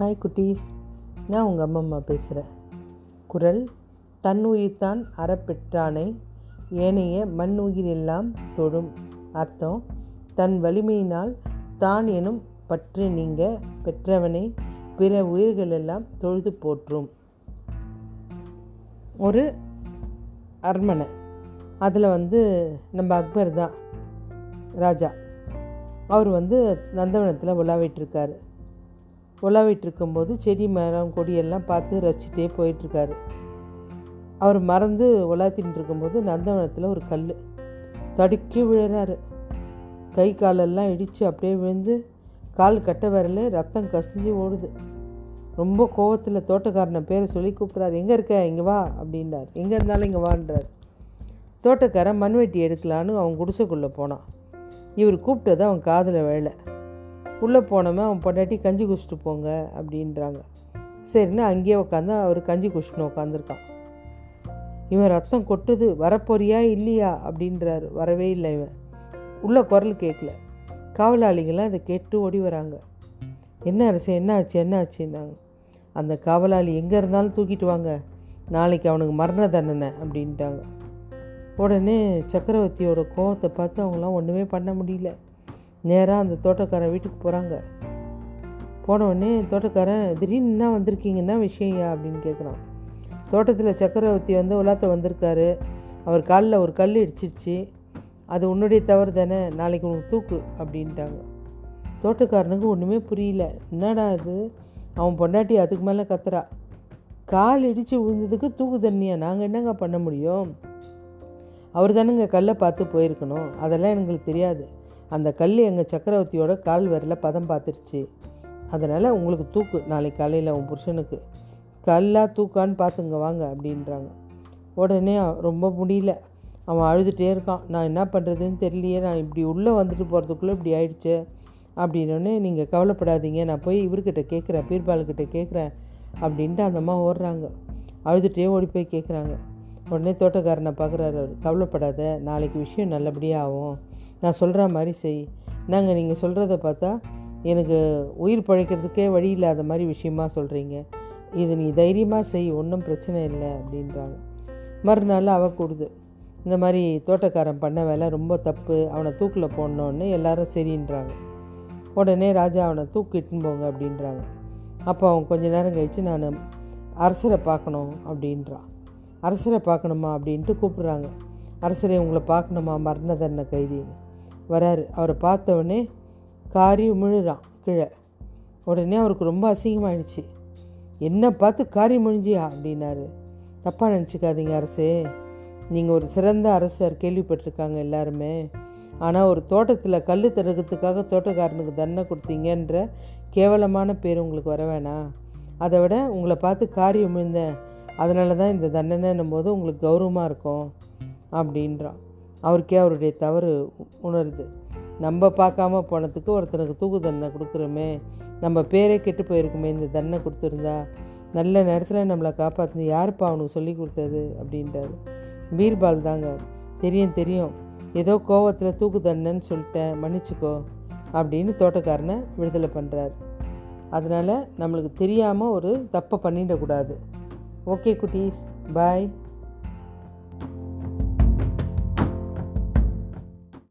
Hi குட்டீஸ். நான் உங்கள் அம்மா அம்மா பேசுகிறேன் குரல் தன் உயிர்தான் அறப்பெற்றானை ஏனைய மண் உயிரெல்லாம் தொழும் அர்த்தம். தன் வலிமையினால் தான் எனும் பற்று நீங்க பெற்றவனை பிற உயிர்கள் எல்லாம் தொழுது போற்றும் ஒரு அரண்மனை. அதில் வந்து நம்ம அக்பர் தான் ராஜா. அவர் வந்து நந்தவனத்தில் உலாவிட்டுருக்காரு உலாவிட்டுருக்கும்போது செடி மரம் கொடியெல்லாம் பார்த்து ரசிச்சிட்டே போயிட்டுருக்காரு. அவர் மறந்து உலாத்தின்னு இருக்கும்போது நந்தவனத்தில் ஒரு கல் தடுக்கி விழுறாரு. கை காலெல்லாம் இடித்து அப்படியே விழுந்து கால் கட்ட வரல ரத்தம் கசிஞ்சு ஓடுது. ரொம்ப கோவத்தில் தோட்டக்காரனை பேரை சொல்லி கூப்பிட்றாரு. எங்கே இருக்க? இங்கே வா அப்படின்றார். எங்கே இருந்தாலும் இங்கே வான்றார். தோட்டக்காரன் மண்வெட்டி எடுக்கலான்னு அவன் குடிசைக்குள்ளே போனான். இவர் கூப்பிட்டது அவன் காதில் வேலை உள்ளே போனோமே அவன் பொண்டாட்டி கஞ்சி குடிச்சிட்டு போங்க அப்படின்றாங்க. சரின்னு அங்கேயே உட்காந்து அவர் கஞ்சி குடிச்சிட்டு உட்காந்துருக்கான் இவன் ரத்தம் கொட்டுது வரப்போறியா இல்லையா? அப்படின்றாரு. வரவே இல்லை இவன். உள்ள குரல் கேட்கல. காவலாளிகள்லாம் அதை கேட்டு ஓடி வராங்க. என்ன அரசு என்ன ஆச்சு என்ன ஆச்சுன்னாங்க. அந்த காவலாளி எங்கே இருந்தாலும் தூக்கிட்டு வாங்க. நாளைக்கு அவனுக்கு மரண தண்டனை அப்படின்ட்டாங்க. உடனே சக்கரவர்த்தியோட கோவத்தை பார்த்து அவங்களாம் ஒன்றுமே பண்ண முடியல. நேராக அந்த தோட்டக்காரன் வீட்டுக்கு போகிறாங்க போனவுடனே தோட்டக்காரன் திடீர்னு என்ன வந்திருக்கீங்க? என்ன அப்படின்னு கேட்குறான் தோட்டத்தில் சக்கரவர்த்தி வந்து உலாத்த வந்திருக்காரு. அவர் காலில் ஒரு கல் இடிச்சிருச்சு. அது உன்னுடைய தவறு தானே? நாளைக்கு உனக்கு தூக்கு அப்படின்ட்டாங்க. தோட்டக்காரனுக்கு ஒன்றுமே புரியல. என்னடா இது? அவன் பொண்டாட்டி அதுக்கு மேலே கத்துறா. கால் இடித்து விழுந்ததுக்கு தூக்கு தண்ணியா? நாங்கள் என்னங்க பண்ண முடியும்? அவர் தானுங்க கல்லை பார்த்து போயிருக்கணும். அதெல்லாம் எங்களுக்கு தெரியாது. அந்த கல் எங்கள் சக்கரவர்த்தியோட கால் விரல பதம் பார்த்துருச்சு அதனால் உங்களுக்கு தூக்கு. நாளைக்கு காலையில் உன் புருஷனுக்கு. கல்லா தூக்கான்னு பார்த்துங்க வாங்க அப்படின்றாங்க. உடனே ரொம்ப முடியல. அவன் அழுதுகிட்டே இருக்கான். நான் என்ன பண்ணுறதுன்னு தெரியலையே. நான் இப்படி உள்ளே வந்துட்டு போகிறதுக்குள்ளே இப்படி ஆயிடுச்சு. அப்படின்னோடனே நீங்கள் கவலைப்படாதீங்க. நான் போய் இவர்கிட்ட கேட்குறேன் பீர்பால்கிட்ட கேட்குறேன் அப்படின்ட்டு அந்த அம்மா ஓடுறாங்க. அழுதுகிட்டே ஓடி போய் கேட்குறாங்க உடனே தோட்டக்காரனை பார்க்குறாரு அவர். கவலைப்படாத. நாளைக்கு விஷயம் நல்லபடியாக ஆகும். நான் சொல்கிற மாதிரி செய். நாங்கள் நீங்கள் சொல்கிறத பார்த்தா எனக்கு உயிர் பழைக்கிறதுக்கே வழி இல்லாத மாதிரி விஷயமா சொல்கிறீங்க இது நீ தைரியமாக செய் ஒன்றும் பிரச்சனை இல்லை அப்படின்றாங்க. மறுநாள் அவ கூடுது. இந்த மாதிரி தோட்டக்காரன் பண்ண வேலை ரொம்ப தப்பு அவனை தூக்கில் போடணுன்னு எல்லாரும் சரின்றாங்க. உடனே ராஜா அவனை தூக்கிட்டுன்னு போங்க அப்படின்றாங்க. அப்போ அவன் கொஞ்ச நேரம் கழித்து நான் அரசரை பார்க்கணும் அப்படின்றான் அரசரை பார்க்கணுமா? அப்படின்ட்டு கூப்பிட்றாங்க. அரசரை உங்களை பார்க்கணுமா? மரண தண்டனை கைதின்னு. வராரு. அவரை பார்த்தவொடனே காரி முழுறான் கீழே. உடனே அவருக்கு ரொம்ப அசிங்கமாயிடுச்சு. என்ன பார்த்து காரி முழிஞ்சியா? அப்படின்னாரு. தப்பாக நினச்சிக்காதீங்க அரசே. நீங்கள் ஒரு சிறந்த அரசர் கேள்விப்பட்டிருக்காங்க எல்லாருமே. ஆனால் ஒரு தோட்டத்தில் கல் தடுக்கிறதுக்காக தோட்டக்காரனுக்கு தண்டனை கொடுத்தீங்கன்ற கேவலமான பேர் உங்களுக்கு வர வேணாம். அதை விட உங்களை பார்த்து காரியம் விழுந்தேன் அதனால தான் இந்த தண்டனைன்னும் போது உங்களுக்கு கௌரவமாக இருக்கும். அப்படின்றான். அவருக்கே அவருடைய தவறு உணருது. நம்ம பார்க்காம போனதுக்கு ஒருத்தனுக்கு தூக்கு தண்டனை கொடுக்குறோமே நம்ம பேரே கெட்டு போயிருக்குமே இந்த தண்டனை கொடுத்துருந்தா நல்ல நேரத்தில் நம்மளை காப்பாற்று யாருப்பா அவனுக்கு சொல்லி கொடுத்தது அப்படின்றாரு. பீர்பால் தாங்க தெரியும் தெரியும். ஏதோ கோவத்தில் தூக்கு தண்டனைன்னு சொல்லிட்டேன் மன்னிச்சுக்கோ அப்படின்னு தோட்டக்காரனை விடுதலை பண்ணுறாரு அதனால் நம்மளுக்கு தெரியாமல் ஒரு தப்பை பண்ணிடக்கூடாது. ஓகே குட்டீஸ் பாய்.